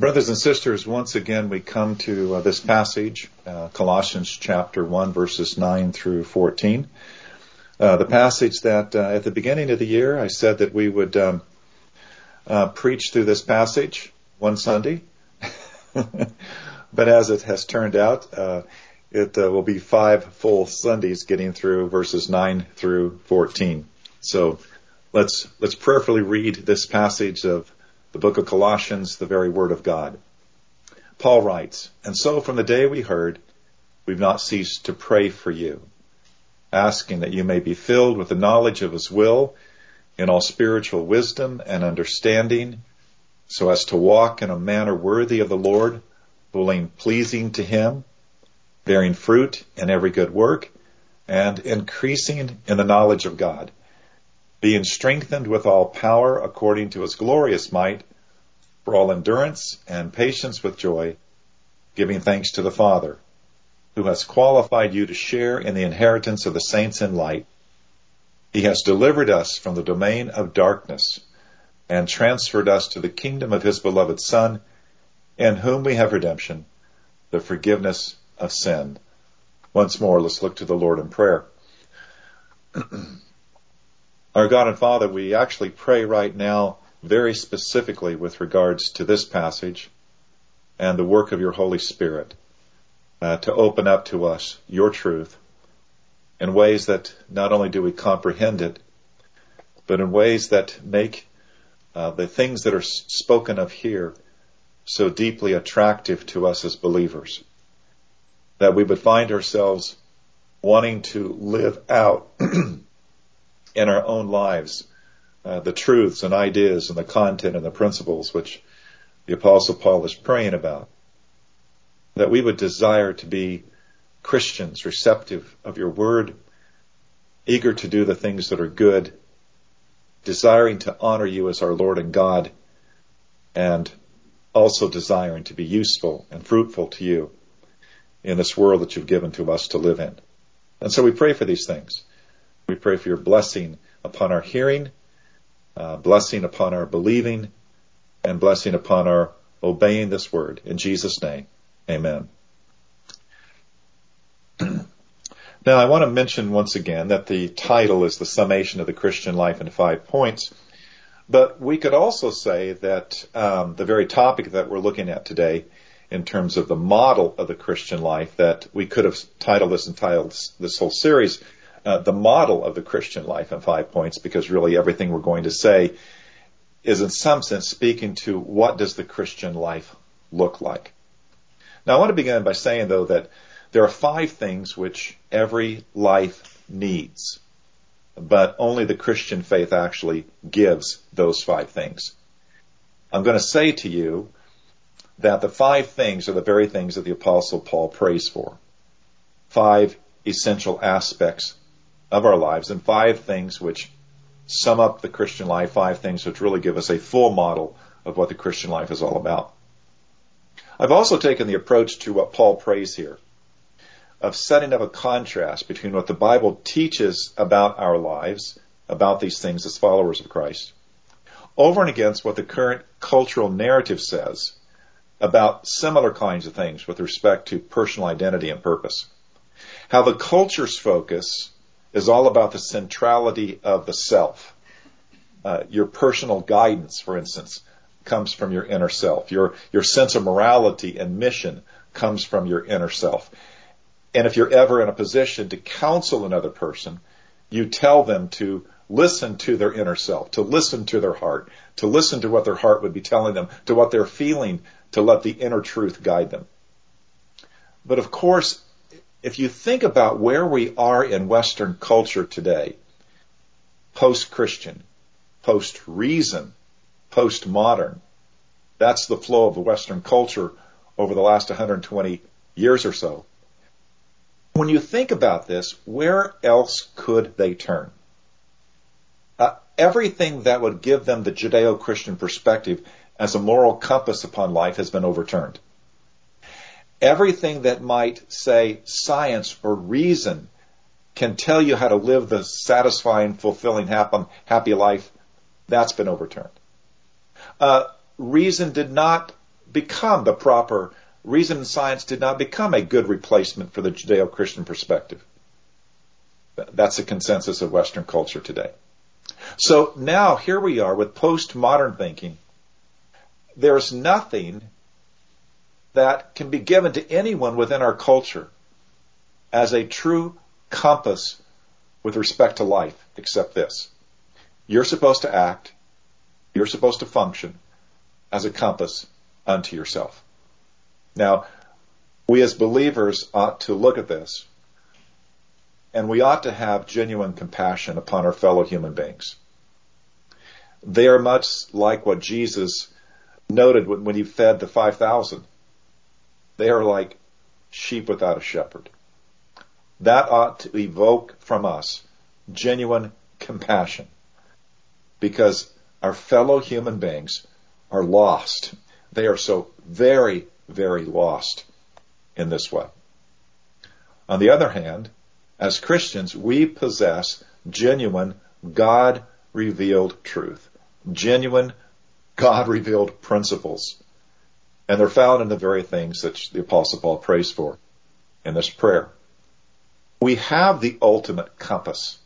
Brothers and sisters, once again we come to uh, this passage, uh, Colossians chapter 1 verses 9 through 14. Uh, the passage that uh, at the beginning of the year I said that we would um, uh, preach through this passage one Sunday. but as it has turned out, uh, it will be five full Sundays getting through verses 9 through 14. So let's, let's prayerfully read this passage of the book of Colossians, the very word of God. Paul writes, And so from the day we heard, we've not ceased to pray for you, asking that you may be filled with the knowledge of his will in all spiritual wisdom and understanding, so as to walk in a manner worthy of the Lord, pleasing to him, bearing fruit in every good work, and increasing in the knowledge of God being strengthened with all power according to his glorious might, for all endurance and patience with joy, giving thanks to the Father, who has qualified you to share in the inheritance of the saints in light. He has delivered us from the domain of darkness and transferred us to the kingdom of his beloved Son, in whom we have redemption, the forgiveness of sin. Once more, let's look to the Lord in prayer. Our God and Father, we actually pray right now very specifically with regards to this passage and the work of your Holy Spirit uh, to open up to us your truth in ways that not only do we comprehend it, but in ways that make uh, the things that are spoken of here so deeply attractive to us as believers that we would find ourselves wanting to live out in our own lives uh, the truths and ideas and the content and the principles which the apostle Paul is praying about. That we would desire to be Christians, receptive of your word, eager to do the things that are good, desiring to honor you as our Lord and God, and also desiring to be useful and fruitful to you in this world that you've given to us to live in. And so we pray for these things. We pray for your blessing upon our hearing, uh, blessing upon our believing, and blessing upon our obeying this word. In Jesus' name, amen. now, I want to mention once again that the title is the summation of the Christian life in five points. But we could also say that um, the very topic that we're looking at today, in terms of the model of the Christian life, that we could have titled this and titled this whole series uh, the model of the Christian life in five points because really everything we're going to say is in some sense speaking to what does the Christian life look like. Now I want to begin by saying though that there are five things which every life needs, but only the Christian faith actually gives those five things. I'm going to say to you that the five things are the very things that the apostle Paul prays for. Five essential aspects of our lives and five things which sum up the Christian life, five things which really give us a full model of what the Christian life is all about. I've also taken the approach to what Paul prays here of setting up a contrast between what the Bible teaches about our lives, about these things as followers of Christ, over and against what the current cultural narrative says about similar kinds of things with respect to personal identity and purpose. How the culture's focus is all about the centrality of the self. Uh, your personal guidance, for instance, comes from your inner self. Your your sense of morality and mission comes from your inner self. And if you're ever in a position to counsel another person, you tell them to listen to their inner self, to listen to their heart, to listen to what their heart would be telling them, to what they're feeling, to let the inner truth guide them. But of course, if you think about where we are in Western culture today, post-Christian, post-reason, post-modern, that's the flow of the Western culture over the last 120 years or so. When you think about this, where else could they turn? Uh, everything that would give them the Judeo-Christian perspective as a moral compass upon life has been overturned everything that might say science or reason can tell you how to live the satisfying, fulfilling, happy life, that's been overturned. Uh, reason did not become the proper reason and science did not become a good replacement for the Judeo-Christian perspective. That's the consensus of Western culture today. So now here we are with postmodern thinking. There's nothing that can be given to anyone within our culture as a true compass with respect to life except this. You're supposed to act, you're supposed to function as a compass unto yourself. Now, we as believers ought to look at this and we ought to have genuine compassion upon our fellow human beings. They are much like what Jesus noted when he fed the 5,000. They are like sheep without a shepherd. That ought to evoke from us genuine compassion because our fellow human beings are lost. They are so very, very lost in this way. On the other hand, as Christians, we possess genuine God revealed truth, genuine God revealed principles. And they're found in the very things that the apostle Paul prays for in this prayer. We have the ultimate compass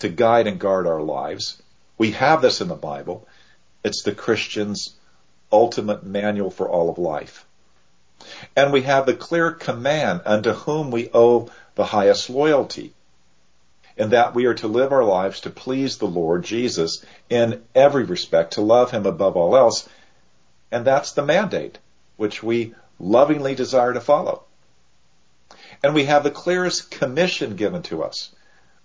to guide and guard our lives. We have this in the Bible. It's the Christian's ultimate manual for all of life. And we have the clear command unto whom we owe the highest loyalty. In that we are to live our lives to please the Lord Jesus in every respect, to love Him above all else. And that's the mandate which we lovingly desire to follow. And we have the clearest commission given to us,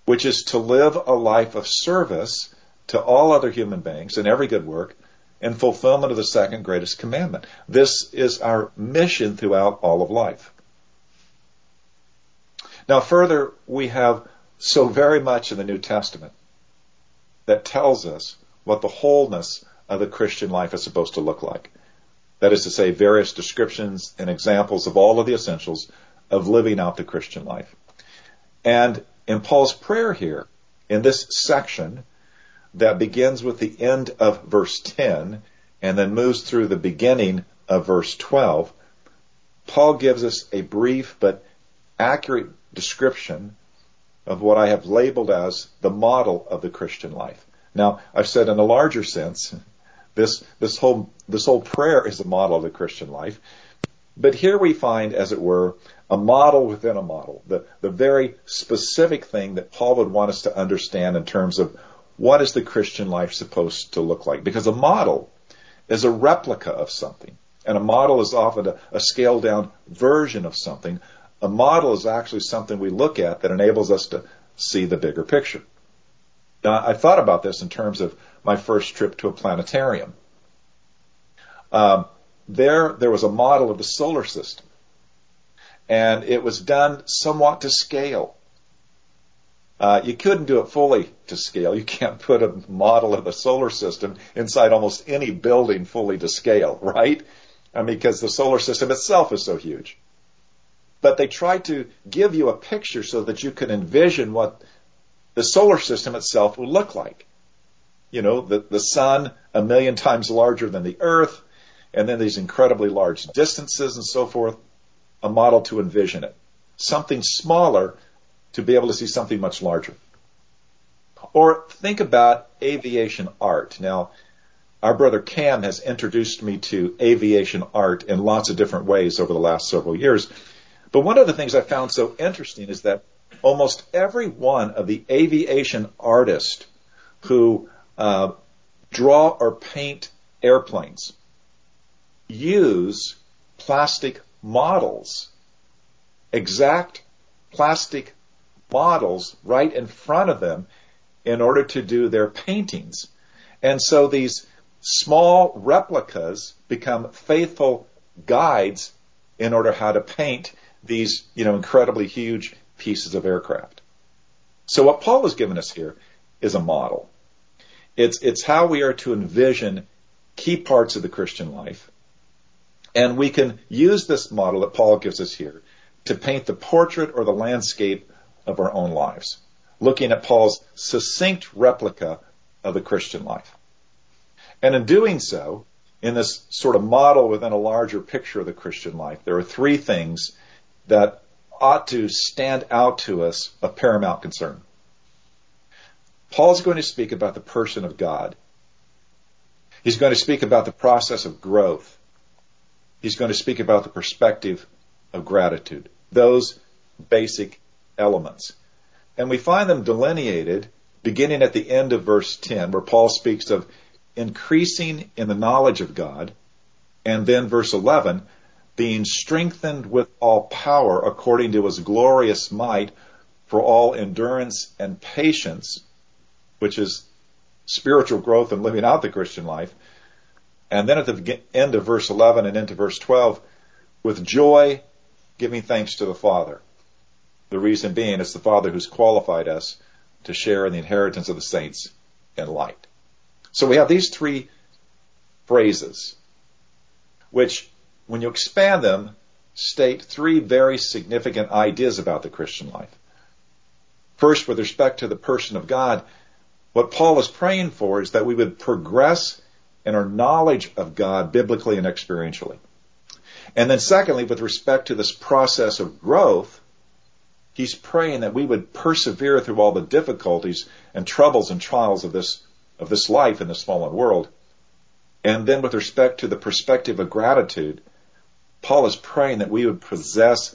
which is to live a life of service to all other human beings in every good work in fulfillment of the second greatest commandment. This is our mission throughout all of life. Now further, we have so very much in the New Testament that tells us what the wholeness of the Christian life is supposed to look like. That is to say, various descriptions and examples of all of the essentials of living out the Christian life. And in Paul's prayer here, in this section that begins with the end of verse 10 and then moves through the beginning of verse 12, Paul gives us a brief but accurate description of what I have labeled as the model of the Christian life. Now, I've said in a larger sense, this, this whole, this whole prayer is a model of the Christian life. But here we find, as it were, a model within a model, the, the very specific thing that Paul would want us to understand in terms of what is the Christian life supposed to look like? Because a model is a replica of something. And a model is often a, a scaled down version of something. A model is actually something we look at that enables us to see the bigger picture. Now, I thought about this in terms of my first trip to a planetarium. Um, there, there was a model of the solar system and it was done somewhat to scale. Uh, you couldn't do it fully to scale. You can't put a model of the solar system inside almost any building fully to scale, right? I mean, because the solar system itself is so huge. But they tried to give you a picture so that you could envision what the solar system itself would look like. You know, the, the sun a million times larger than the earth, and then these incredibly large distances and so forth a model to envision it. Something smaller to be able to see something much larger. Or think about aviation art. Now, our brother Cam has introduced me to aviation art in lots of different ways over the last several years. But one of the things I found so interesting is that almost every one of the aviation artists who uh, draw or paint airplanes use plastic models, exact plastic models right in front of them in order to do their paintings. And so these small replicas become faithful guides in order how to paint these, you know, incredibly huge pieces of aircraft. So what Paul has given us here is a model. It's, it's how we are to envision key parts of the Christian life and we can use this model that Paul gives us here to paint the portrait or the landscape of our own lives, looking at Paul's succinct replica of the Christian life. And in doing so, in this sort of model within a larger picture of the Christian life, there are three things that ought to stand out to us of paramount concern. Paul's going to speak about the person of God. He's going to speak about the process of growth. He's going to speak about the perspective of gratitude. Those basic elements. And we find them delineated beginning at the end of verse 10, where Paul speaks of increasing in the knowledge of God, and then verse 11, being strengthened with all power according to his glorious might for all endurance and patience, which is spiritual growth and living out the Christian life. And then at the end of verse 11 and into verse 12, with joy giving thanks to the Father. The reason being it's the Father who's qualified us to share in the inheritance of the saints in light. So we have these three phrases, which, when you expand them, state three very significant ideas about the Christian life. First, with respect to the person of God, what Paul is praying for is that we would progress in our knowledge of God biblically and experientially. And then secondly, with respect to this process of growth, he's praying that we would persevere through all the difficulties and troubles and trials of this of this life in this fallen world. And then with respect to the perspective of gratitude, Paul is praying that we would possess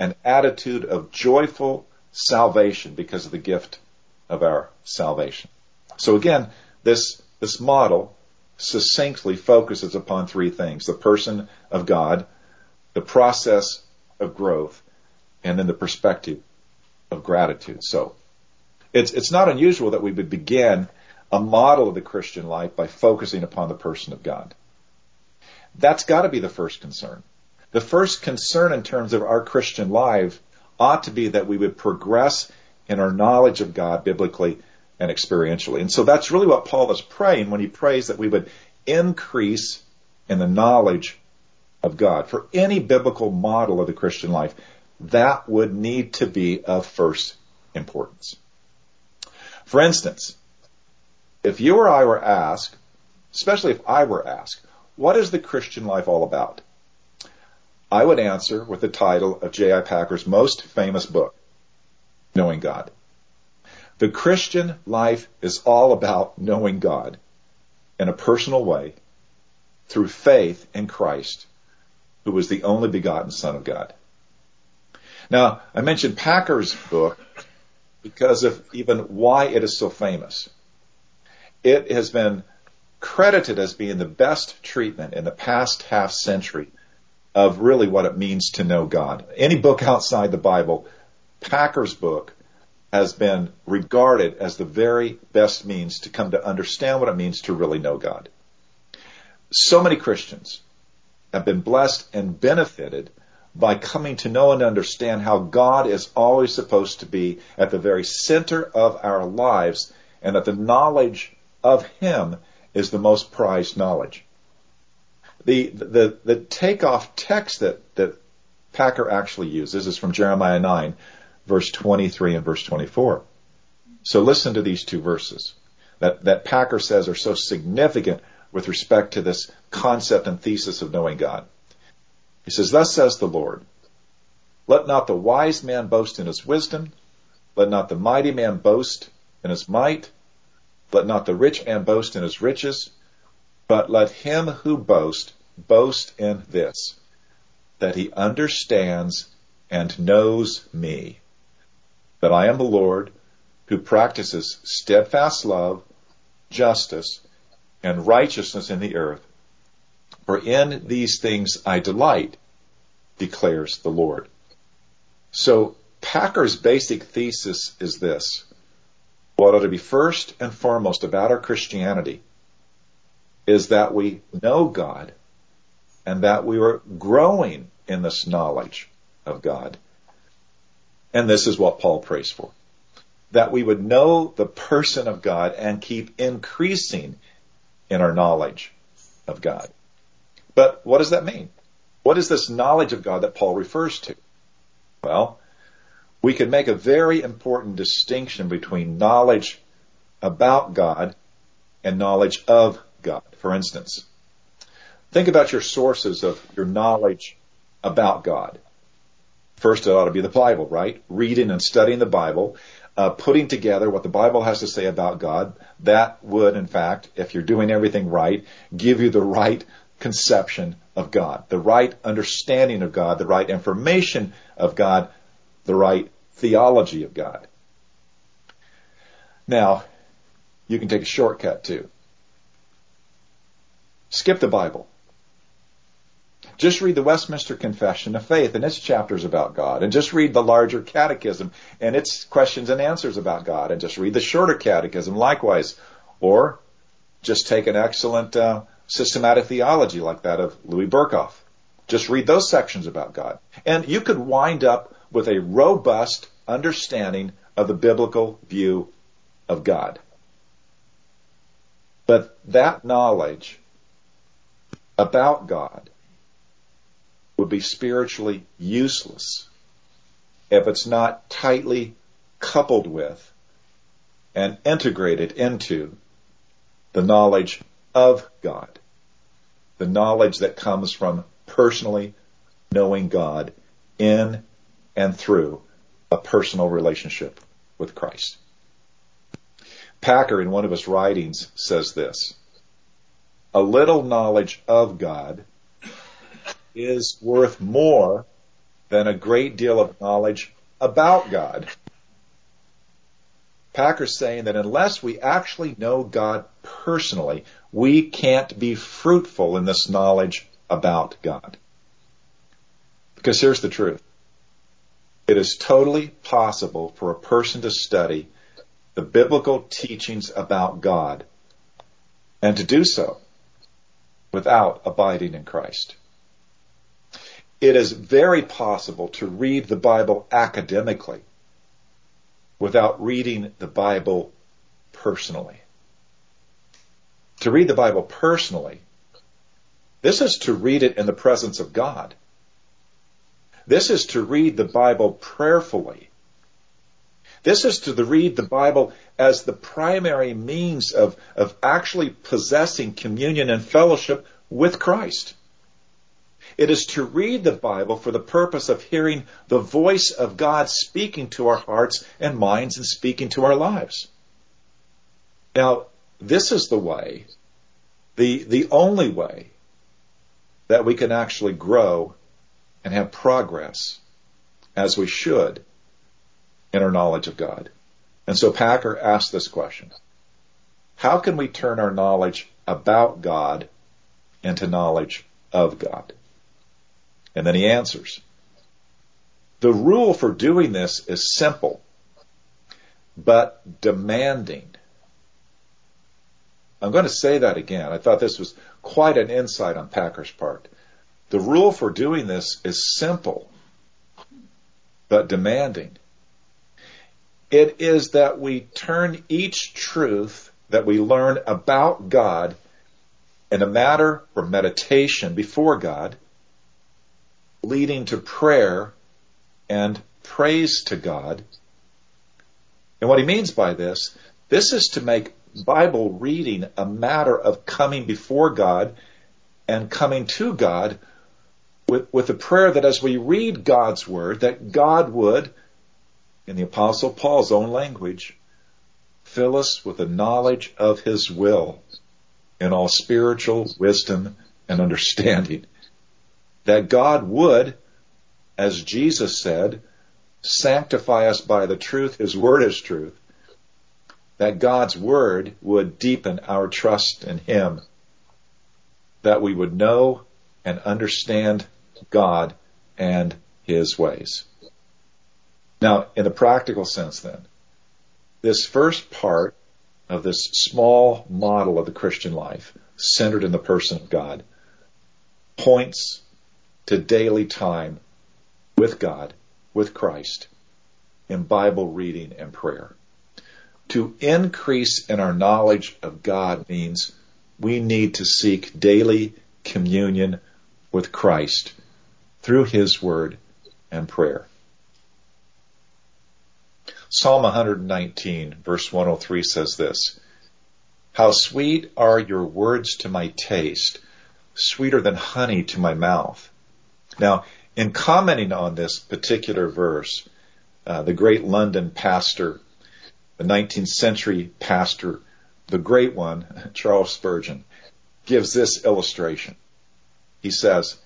an attitude of joyful salvation because of the gift of our salvation. So again, this, this model succinctly focuses upon three things. The person of God, the process of growth, and then the perspective of gratitude. So it's, it's not unusual that we would begin a model of the Christian life by focusing upon the person of God. That's got to be the first concern. The first concern in terms of our Christian life ought to be that we would progress in our knowledge of God biblically and experientially. And so that's really what Paul is praying when he prays that we would increase in the knowledge of God. For any biblical model of the Christian life, that would need to be of first importance. For instance, if you or I were asked, especially if I were asked, what is the Christian life all about? I would answer with the title of J.I. Packer's most famous book, Knowing God. The Christian life is all about knowing God in a personal way through faith in Christ, who was the only begotten Son of God. Now, I mentioned Packer's book because of even why it is so famous it has been credited as being the best treatment in the past half century of really what it means to know God. Any book outside the Bible, Packer's book has been regarded as the very best means to come to understand what it means to really know God. So many Christians have been blessed and benefited by coming to know and understand how God is always supposed to be at the very center of our lives and that the knowledge of him is the most prized knowledge. The, the, the takeoff text that, that Packer actually uses is from Jeremiah 9, verse 23 and verse 24. So listen to these two verses that, that Packer says are so significant with respect to this concept and thesis of knowing God. He says, Thus says the Lord, let not the wise man boast in his wisdom, let not the mighty man boast in his might, let not the rich man boast in his riches, but let him who boasts boast in this, that he understands and knows me, that I am the Lord who practices steadfast love, justice, and righteousness in the earth. For in these things I delight, declares the Lord. So Packer's basic thesis is this. What ought to be first and foremost about our Christianity is that we know God and that we are growing in this knowledge of God. And this is what Paul prays for. That we would know the person of God and keep increasing in our knowledge of God. But what does that mean? What is this knowledge of God that Paul refers to? Well, we can make a very important distinction between knowledge about God and knowledge of God. For instance, Think about your sources of your knowledge about God. First, it ought to be the Bible, right? Reading and studying the Bible, uh, putting together what the Bible has to say about God. That would, in fact, if you're doing everything right, give you the right conception of God, the right understanding of God, the right information of God, the right theology of God. Now, you can take a shortcut too. Skip the Bible. Just read the Westminster Confession of Faith and its chapters about God, and just read the larger catechism and its questions and answers about God, and just read the shorter catechism likewise. Or just take an excellent uh, systematic theology like that of Louis Berkhof. Just read those sections about God. And you could wind up with a robust understanding of the biblical view of God. But that knowledge about God would be spiritually useless if it's not tightly coupled with and integrated into the knowledge of God, the knowledge that comes from personally knowing God in and through a personal relationship with Christ. Packer, in one of his writings, says this A little knowledge of God is worth more than a great deal of knowledge about God. Packer's saying that unless we actually know God personally, we can't be fruitful in this knowledge about God. Because here's the truth. It is totally possible for a person to study the biblical teachings about God and to do so without abiding in Christ it is very possible to read the Bible academically without reading the Bible personally. To read the Bible personally, this is to read it in the presence of God. This is to read the Bible prayerfully. This is to read the Bible as the primary means of, of actually possessing communion and fellowship with Christ. It is to read the Bible for the purpose of hearing the voice of God speaking to our hearts and minds and speaking to our lives. Now, this is the way, the, the only way that we can actually grow and have progress as we should in our knowledge of God. And so Packer asked this question. How can we turn our knowledge about God into knowledge of God? And then he answers. The rule for doing this is simple, but demanding. I'm going to say that again. I thought this was quite an insight on Packer's part. The rule for doing this is simple, but demanding. It is that we turn each truth that we learn about God in a matter for meditation before God leading to prayer and praise to God. And what he means by this, this is to make Bible reading a matter of coming before God and coming to God with, with the prayer that as we read God's word, that God would, in the apostle Paul's own language, fill us with the knowledge of his will in all spiritual wisdom and understanding that God would, as Jesus said, sanctify us by the truth. His word is truth. That God's word would deepen our trust in Him. That we would know and understand God and His ways. Now, in the practical sense then, this first part of this small model of the Christian life, centered in the person of God, points to daily time with God, with Christ, in Bible reading and prayer. To increase in our knowledge of God means we need to seek daily communion with Christ through His Word and prayer. Psalm 119 verse 103 says this, How sweet are your words to my taste, sweeter than honey to my mouth. Now, in commenting on this particular verse, uh, the great London pastor, the 19th century pastor, the great one, Charles Spurgeon, gives this illustration. He says,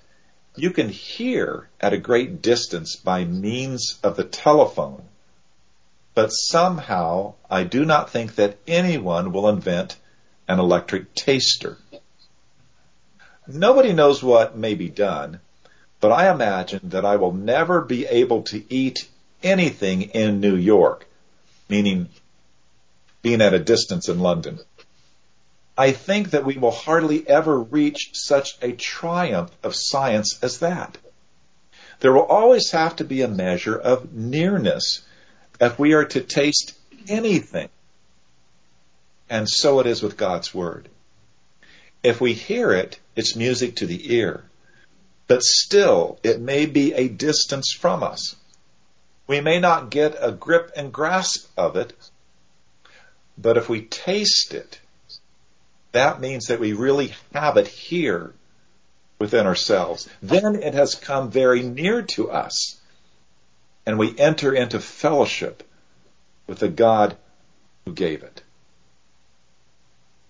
you can hear at a great distance by means of the telephone, but somehow I do not think that anyone will invent an electric taster. Nobody knows what may be done, but I imagine that I will never be able to eat anything in New York, meaning being at a distance in London. I think that we will hardly ever reach such a triumph of science as that. There will always have to be a measure of nearness if we are to taste anything. And so it is with God's Word. If we hear it, it's music to the ear. But still, it may be a distance from us. We may not get a grip and grasp of it, but if we taste it, that means that we really have it here within ourselves. Then it has come very near to us, and we enter into fellowship with the God who gave it.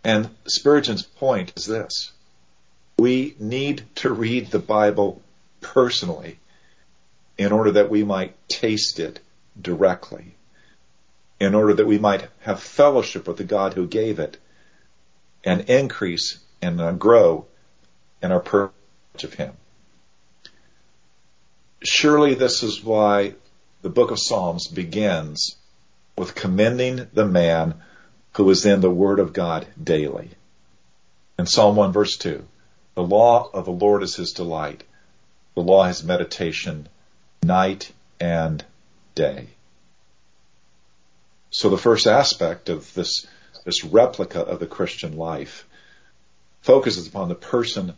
And Spurgeon's point is this. We need to read the Bible personally in order that we might taste it directly, in order that we might have fellowship with the God who gave it, and increase and uh, grow in our purpose of Him. Surely this is why the book of Psalms begins with commending the man who is in the Word of God daily. In Psalm 1 verse 2, the law of the Lord is his delight. The law is meditation night and day. So the first aspect of this this replica of the Christian life, focuses upon the person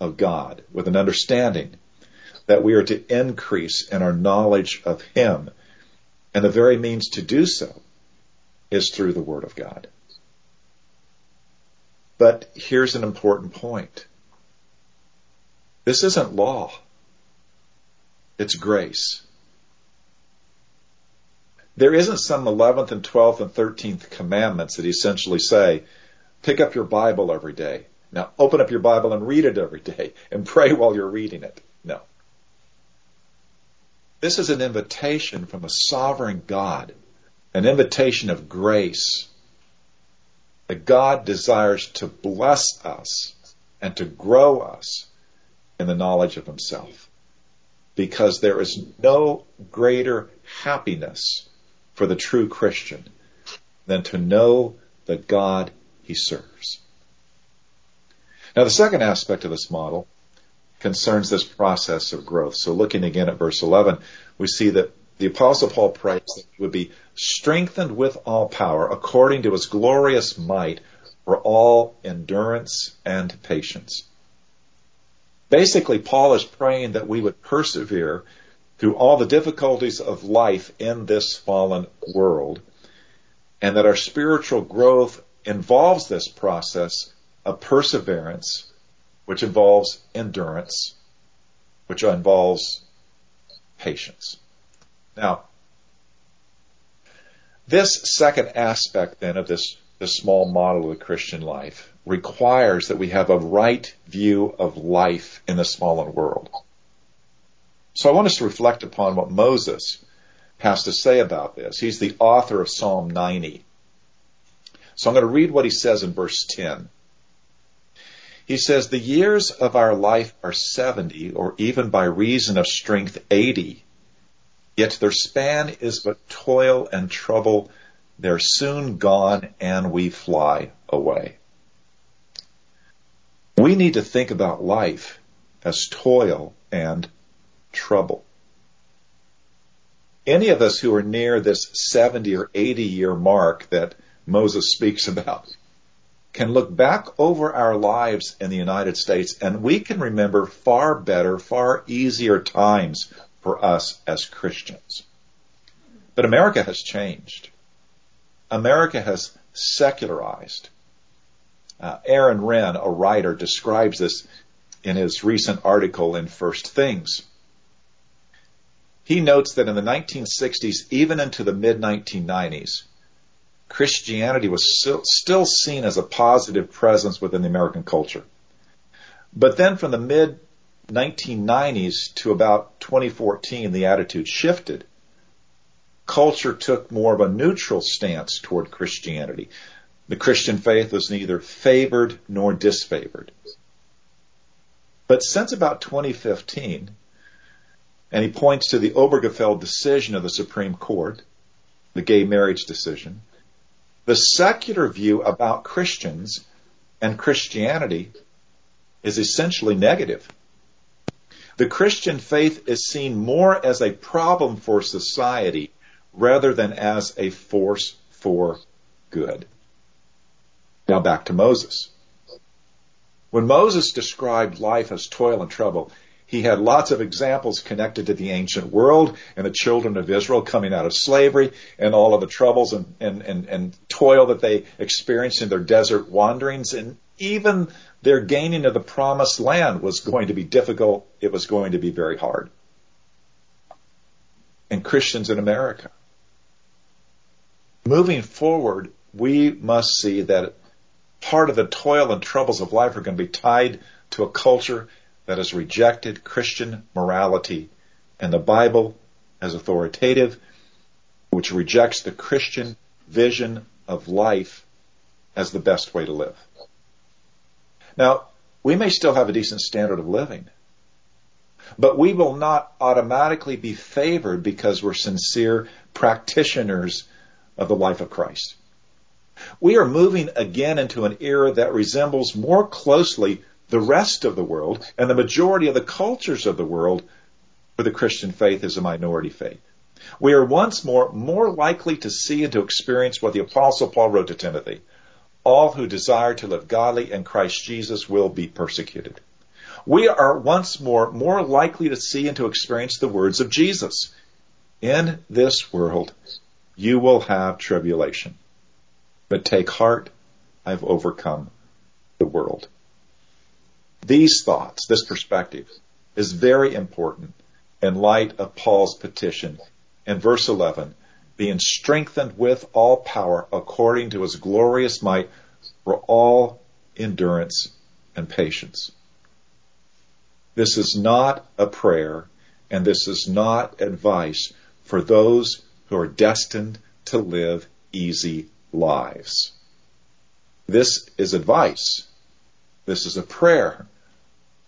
of God with an understanding that we are to increase in our knowledge of Him. And the very means to do so is through the Word of God. But here's an important point. This isn't law. It's grace there isn't some 11th and 12th and 13th commandments that essentially say, pick up your Bible every day. Now open up your Bible and read it every day and pray while you're reading it. No. This is an invitation from a sovereign God, an invitation of grace. That God desires to bless us and to grow us in the knowledge of Himself. Because there is no greater happiness for the true Christian than to know the God he serves. Now, the second aspect of this model concerns this process of growth. So, looking again at verse 11, we see that the Apostle Paul prays that he would be strengthened with all power according to his glorious might for all endurance and patience. Basically, Paul is praying that we would persevere through all the difficulties of life in this fallen world, and that our spiritual growth involves this process of perseverance, which involves endurance, which involves patience. Now, this second aspect then of this, this small model of the Christian life requires that we have a right view of life in this fallen world. So I want us to reflect upon what Moses has to say about this. He's the author of Psalm 90. So I'm going to read what he says in verse 10. He says, The years of our life are 70, or even by reason of strength 80. Yet their span is but toil and trouble. They're soon gone and we fly away. We need to think about life as toil and trouble. Any of us who are near this 70 or 80 year mark that Moses speaks about can look back over our lives in the United States and we can remember far better, far easier times for us as Christians. But America has changed. America has secularized. Uh, Aaron Renn, a writer, describes this in his recent article in First Things. He notes that in the 1960s, even into the mid 1990s, Christianity was still seen as a positive presence within the American culture. But then from the mid 1990s to about 2014, the attitude shifted. Culture took more of a neutral stance toward Christianity. The Christian faith was neither favored nor disfavored. But since about 2015, and he points to the Obergefell decision of the Supreme Court, the gay marriage decision, the secular view about Christians and Christianity is essentially negative. The Christian faith is seen more as a problem for society rather than as a force for good. Now back to Moses. When Moses described life as toil and trouble, he had lots of examples connected to the ancient world and the children of Israel coming out of slavery and all of the troubles and, and, and, and toil that they experienced in their desert wanderings. And even their gaining of the promised land was going to be difficult. It was going to be very hard. And Christians in America. Moving forward, we must see that part of the toil and troubles of life are going to be tied to a culture that has rejected Christian morality and the Bible as authoritative, which rejects the Christian vision of life as the best way to live. Now, we may still have a decent standard of living, but we will not automatically be favored because we're sincere practitioners of the life of Christ. We are moving again into an era that resembles more closely the rest of the world and the majority of the cultures of the world where the Christian faith is a minority faith. We are once more more likely to see and to experience what the apostle Paul wrote to Timothy. All who desire to live godly in Christ Jesus will be persecuted. We are once more more likely to see and to experience the words of Jesus. In this world, you will have tribulation. But take heart, I've overcome the world. These thoughts, this perspective, is very important in light of Paul's petition in verse 11, being strengthened with all power according to his glorious might for all endurance and patience. This is not a prayer and this is not advice for those who are destined to live easy lives. This is advice. This is a prayer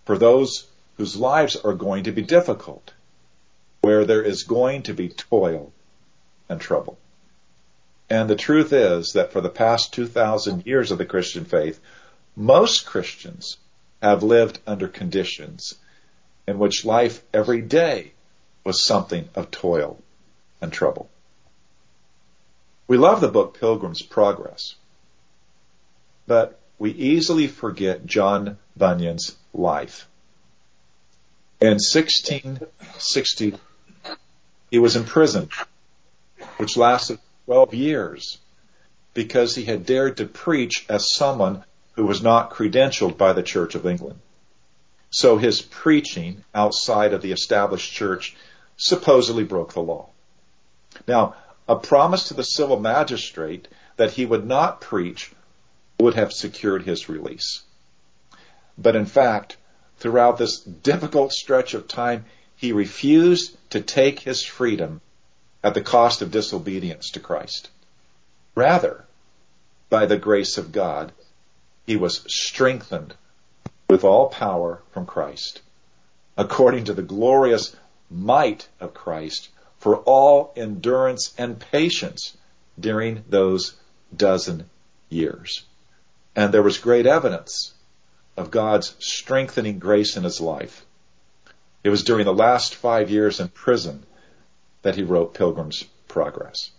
for those whose lives are going to be difficult, where there is going to be toil and trouble. And the truth is that for the past 2,000 years of the Christian faith, most Christians have lived under conditions in which life every day was something of toil and trouble. We love the book Pilgrim's Progress, but we easily forget John Bunyan's life. In 1660, he was in prison, which lasted 12 years, because he had dared to preach as someone who was not credentialed by the Church of England. So his preaching outside of the established church supposedly broke the law. Now, a promise to the civil magistrate that he would not preach would have secured his release. But in fact, throughout this difficult stretch of time, he refused to take his freedom at the cost of disobedience to Christ. Rather, by the grace of God, he was strengthened with all power from Christ, according to the glorious might of Christ for all endurance and patience during those dozen years. And there was great evidence of God's strengthening grace in his life. It was during the last five years in prison that he wrote Pilgrim's Progress.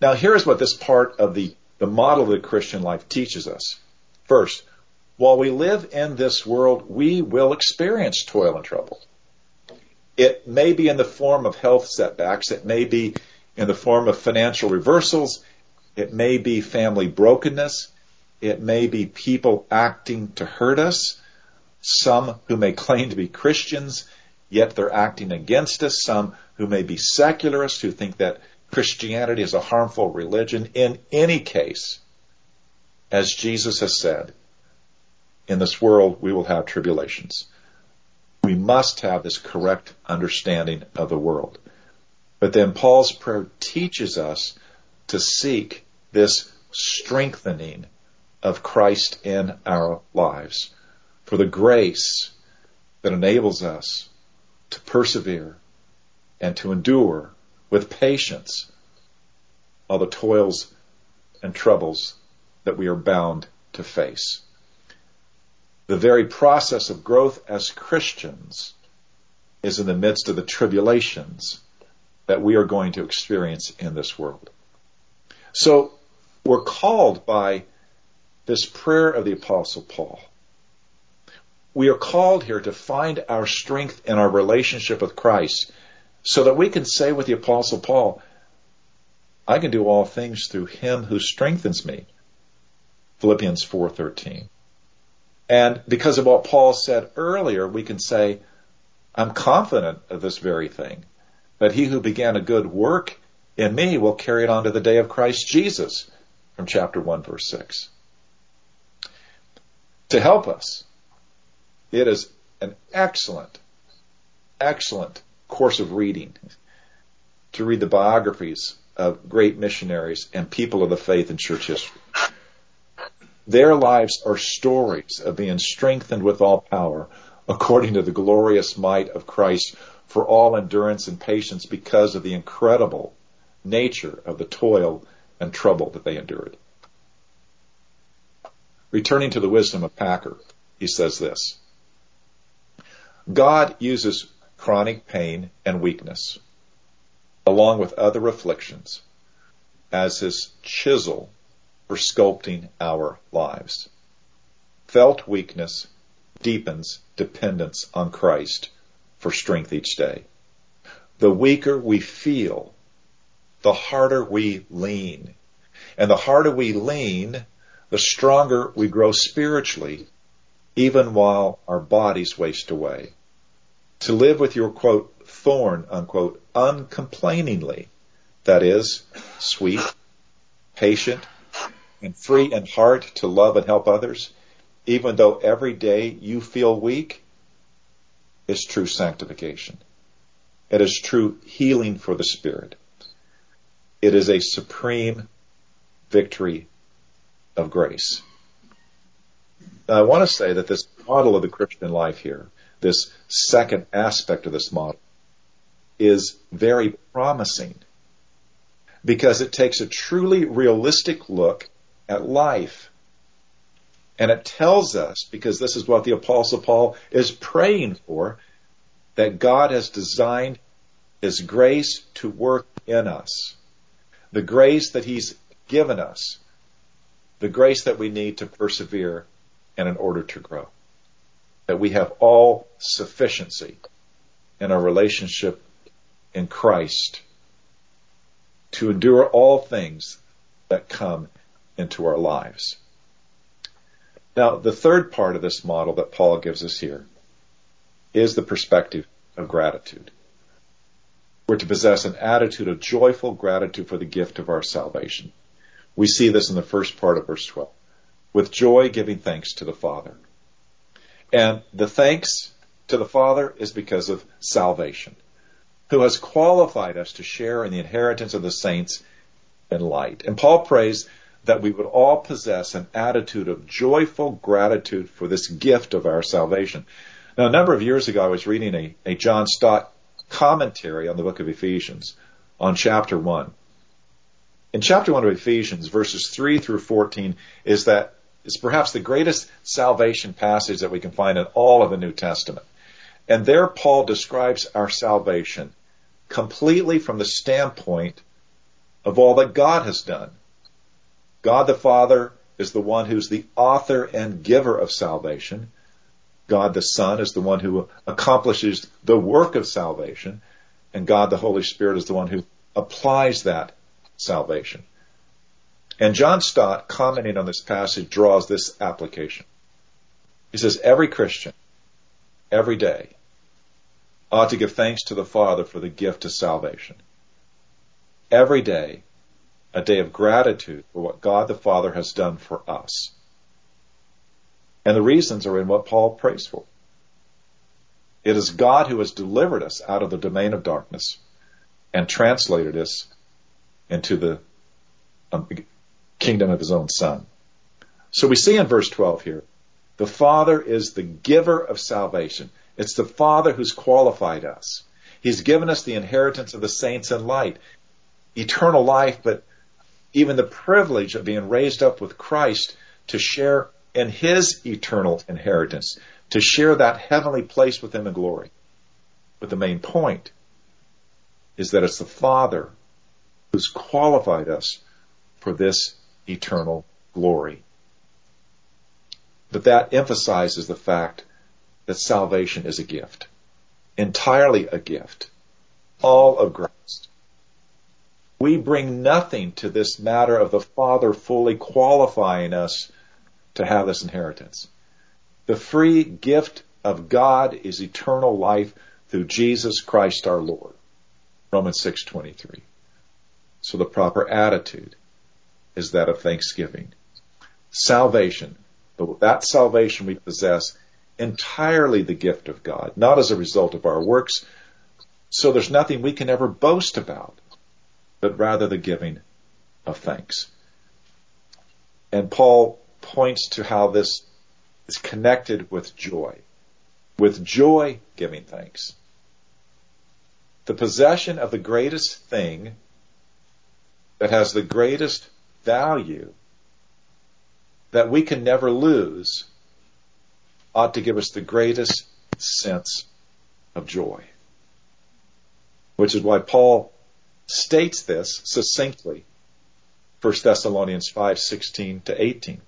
Now here's what this part of the, the model of the Christian life teaches us. First, while we live in this world, we will experience toil and trouble. It may be in the form of health setbacks. It may be in the form of financial reversals. It may be family brokenness. It may be people acting to hurt us. some who may claim to be Christians, yet they're acting against us, some who may be secularists who think that Christianity is a harmful religion. In any case, as Jesus has said, in this world we will have tribulations. We must have this correct understanding of the world. But then Paul's prayer teaches us to seek this strengthening of Christ in our lives for the grace that enables us to persevere and to endure with patience all the toils and troubles that we are bound to face. The very process of growth as Christians is in the midst of the tribulations that we are going to experience in this world. So we're called by this prayer of the apostle Paul. We are called here to find our strength in our relationship with Christ so that we can say with the apostle Paul, I can do all things through him who strengthens me. Philippians 4:13. And because of what Paul said earlier, we can say, I'm confident of this very thing, that he who began a good work in me will carry it on to the day of Christ Jesus, from chapter 1, verse 6. To help us, it is an excellent, excellent course of reading to read the biographies of great missionaries and people of the faith in church history. Their lives are stories of being strengthened with all power according to the glorious might of Christ for all endurance and patience because of the incredible nature of the toil and trouble that they endured. Returning to the wisdom of Packer, he says this. God uses chronic pain and weakness, along with other afflictions, as his chisel for sculpting our lives. Felt weakness deepens dependence on Christ for strength each day. The weaker we feel, the harder we lean. And the harder we lean, the stronger we grow spiritually, even while our bodies waste away. To live with your quote, thorn, unquote, uncomplainingly, that is, sweet, patient, and free in heart to love and help others, even though every day you feel weak, is true sanctification. It is true healing for the spirit. It is a supreme victory of grace. Now, I want to say that this model of the Christian life here, this second aspect of this model, is very promising because it takes a truly realistic look at life. And it tells us, because this is what the apostle Paul is praying for, that God has designed his grace to work in us. The grace that he's given us the grace that we need to persevere and in order to grow. That we have all sufficiency in our relationship in Christ to endure all things that come into our lives. Now, the third part of this model that Paul gives us here is the perspective of gratitude. We're to possess an attitude of joyful gratitude for the gift of our salvation. We see this in the first part of verse 12. With joy giving thanks to the Father. And the thanks to the Father is because of salvation, who has qualified us to share in the inheritance of the saints in light. And Paul prays that we would all possess an attitude of joyful gratitude for this gift of our salvation. Now, a number of years ago, I was reading a, a John Stott commentary on the book of Ephesians on chapter 1 in chapter 1 of Ephesians, verses 3 through 14, is that is perhaps the greatest salvation passage that we can find in all of the New Testament. And there Paul describes our salvation completely from the standpoint of all that God has done. God the Father is the one who's the author and giver of salvation. God the Son is the one who accomplishes the work of salvation. And God the Holy Spirit is the one who applies that salvation. And John Stott, commenting on this passage, draws this application. He says, every Christian every day ought to give thanks to the Father for the gift of salvation. Every day, a day of gratitude for what God the Father has done for us. And the reasons are in what Paul prays for. It is God who has delivered us out of the domain of darkness and translated us into the um, kingdom of his own son. So we see in verse 12 here, the Father is the giver of salvation. It's the Father who's qualified us. He's given us the inheritance of the saints in light, eternal life, but even the privilege of being raised up with Christ to share in his eternal inheritance, to share that heavenly place with him in glory. But the main point is that it's the Father who's qualified us for this eternal glory. But that emphasizes the fact that salvation is a gift, entirely a gift, all of grace. We bring nothing to this matter of the Father fully qualifying us to have this inheritance. The free gift of God is eternal life through Jesus Christ our Lord. Romans 6:23. So the proper attitude is that of thanksgiving. Salvation, that salvation we possess entirely the gift of God, not as a result of our works. So there's nothing we can ever boast about, but rather the giving of thanks. And Paul points to how this is connected with joy. With joy, giving thanks. The possession of the greatest thing that has the greatest value that we can never lose ought to give us the greatest sense of joy. Which is why Paul states this succinctly. 1 Thessalonians 5, 16 to 18.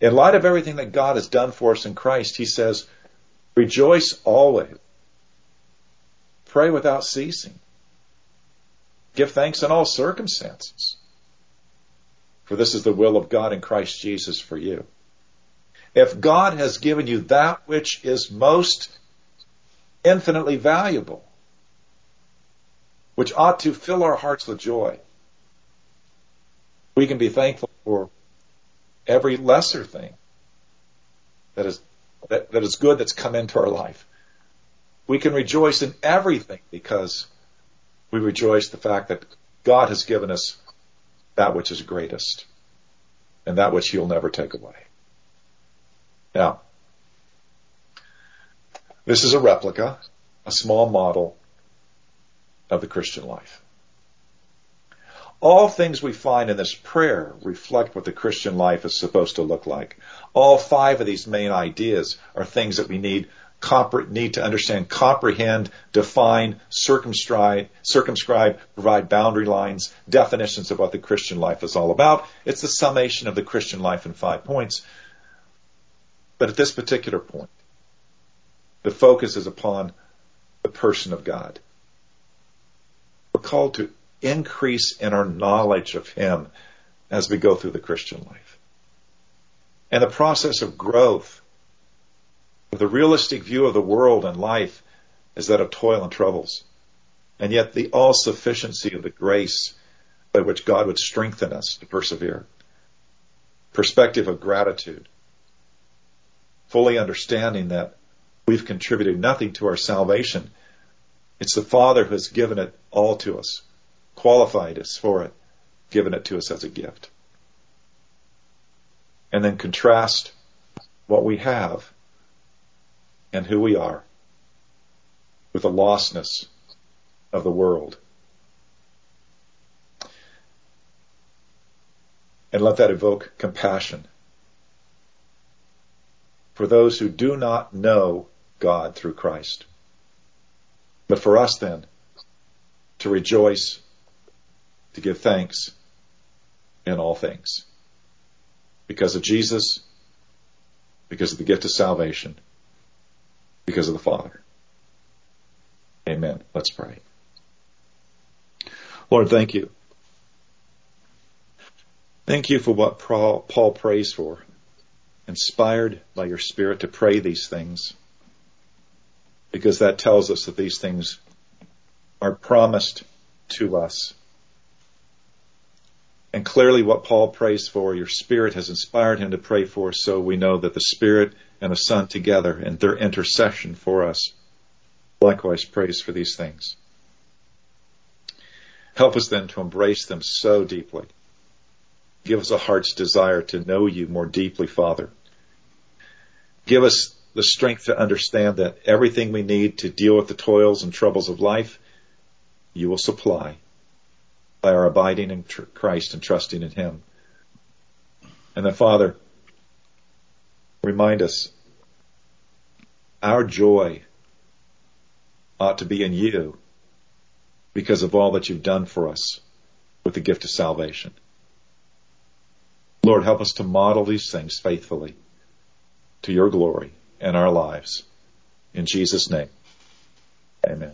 In light of everything that God has done for us in Christ, he says, rejoice always. Pray without ceasing. Give thanks in all circumstances. For this is the will of God in Christ Jesus for you. If God has given you that which is most infinitely valuable, which ought to fill our hearts with joy, we can be thankful for every lesser thing that is that, that is good that's come into our life. We can rejoice in everything because we rejoice the fact that God has given us that which is greatest and that which he'll never take away. Now, this is a replica, a small model of the Christian life. All things we find in this prayer reflect what the Christian life is supposed to look like. All five of these main ideas are things that we need need to understand, comprehend, define, circumscribe, circumscribe, provide boundary lines, definitions of what the Christian life is all about. It's the summation of the Christian life in five points. But at this particular point, the focus is upon the person of God. Called to increase in our knowledge of Him as we go through the Christian life. And the process of growth the realistic view of the world and life is that of toil and troubles. And yet the all sufficiency of the grace by which God would strengthen us to persevere. Perspective of gratitude. Fully understanding that we've contributed nothing to our salvation. It's the Father who has given it all to us, qualified us for it, given it to us as a gift. And then contrast what we have and who we are with the lostness of the world. And let that evoke compassion for those who do not know God through Christ. But for us then, to rejoice, to give thanks in all things. Because of Jesus, because of the gift of salvation, because of the Father. Amen. Let's pray. Lord, thank you. Thank you for what Paul prays for, inspired by your Spirit to pray these things. Because that tells us that these things are promised to us. And clearly what Paul prays for, your spirit has inspired him to pray for, so we know that the spirit and the son together and their intercession for us likewise prays for these things. Help us then to embrace them so deeply. Give us a heart's desire to know you more deeply, Father. Give us the strength to understand that everything we need to deal with the toils and troubles of life, you will supply by our abiding in Christ and trusting in Him. And then, Father, remind us our joy ought to be in you because of all that you've done for us with the gift of salvation. Lord, help us to model these things faithfully to your glory and our lives. In Jesus' name, amen.